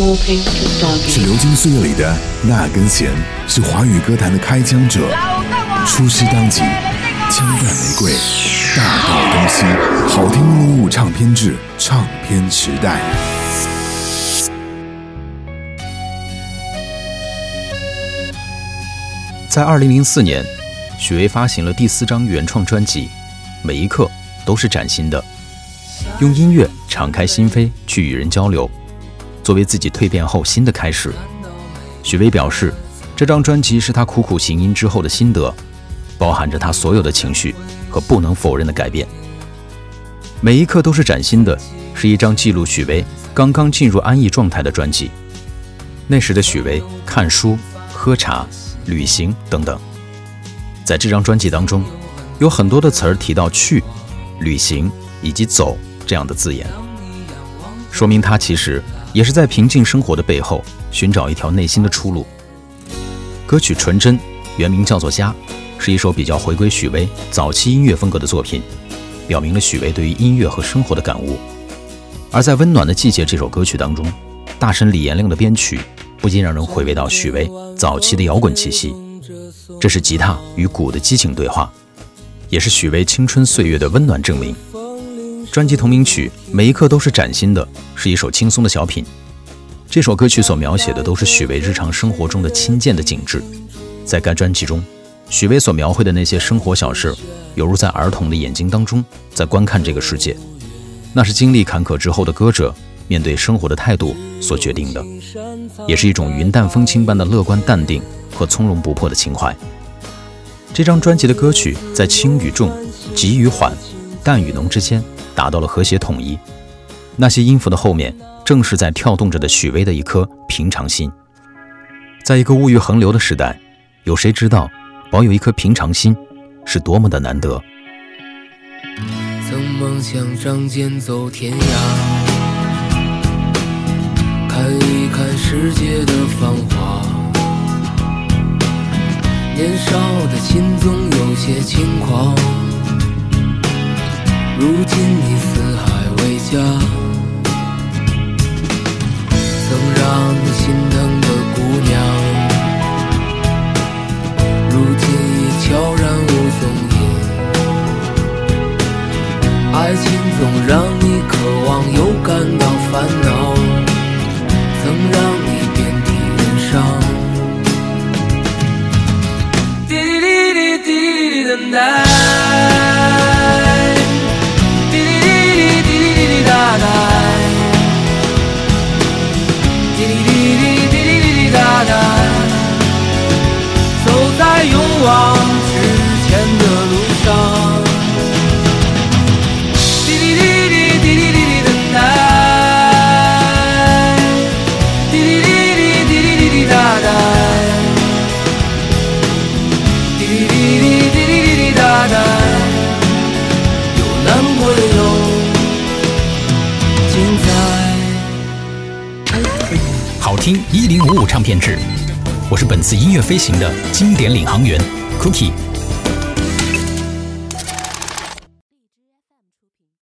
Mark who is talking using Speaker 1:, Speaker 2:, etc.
Speaker 1: 是流金岁月里的那根弦，是华语歌坛的开枪者。出师当即，枪弹玫瑰，大道东西，好听录物唱片制，唱片时代。
Speaker 2: 在二零零四年，许巍发行了第四张原创专辑，每一刻都是崭新的，用音乐敞开心扉去与人交流。作为自己蜕变后新的开始，许巍表示，这张专辑是他苦苦行音之后的心得，包含着他所有的情绪和不能否认的改变。每一刻都是崭新的，是一张记录许巍刚刚进入安逸状态的专辑。那时的许巍看书、喝茶、旅行等等。在这张专辑当中，有很多的词儿提到去、旅行以及走这样的字眼，说明他其实。也是在平静生活的背后寻找一条内心的出路。歌曲《纯真》原名叫做《家》，是一首比较回归许巍早期音乐风格的作品，表明了许巍对于音乐和生活的感悟。而在《温暖的季节》这首歌曲当中，大神李延亮的编曲不禁让人回味到许巍早期的摇滚气息。这是吉他与鼓的激情对话，也是许巍青春岁月的温暖证明。专辑同名曲《每一刻都是崭新的》是一首轻松的小品。这首歌曲所描写的都是许巍日常生活中的亲见的景致。在该专辑中，许巍所描绘的那些生活小事，犹如在儿童的眼睛当中在观看这个世界。那是经历坎坷之后的歌者面对生活的态度所决定的，也是一种云淡风轻般的乐观淡定和从容不迫的情怀。这张专辑的歌曲在轻与重、急与缓、淡与浓之间。达到了和谐统一，那些音符的后面，正是在跳动着的许巍的一颗平常心。在一个物欲横流的时代，有谁知道保有一颗平常心是多么的难得？
Speaker 3: 曾梦想仗剑走天涯，看一看世界的繁华。年少的心总有些轻狂。如今你四海为家，曾让你心疼的姑娘，如今已悄然无踪影。爱情总让你渴望又感到烦恼，曾让你遍体鳞伤。滴滴滴滴滴滴等待。
Speaker 2: 听一零五五唱片制，我是本次音乐飞行的经典领航员 Cookie。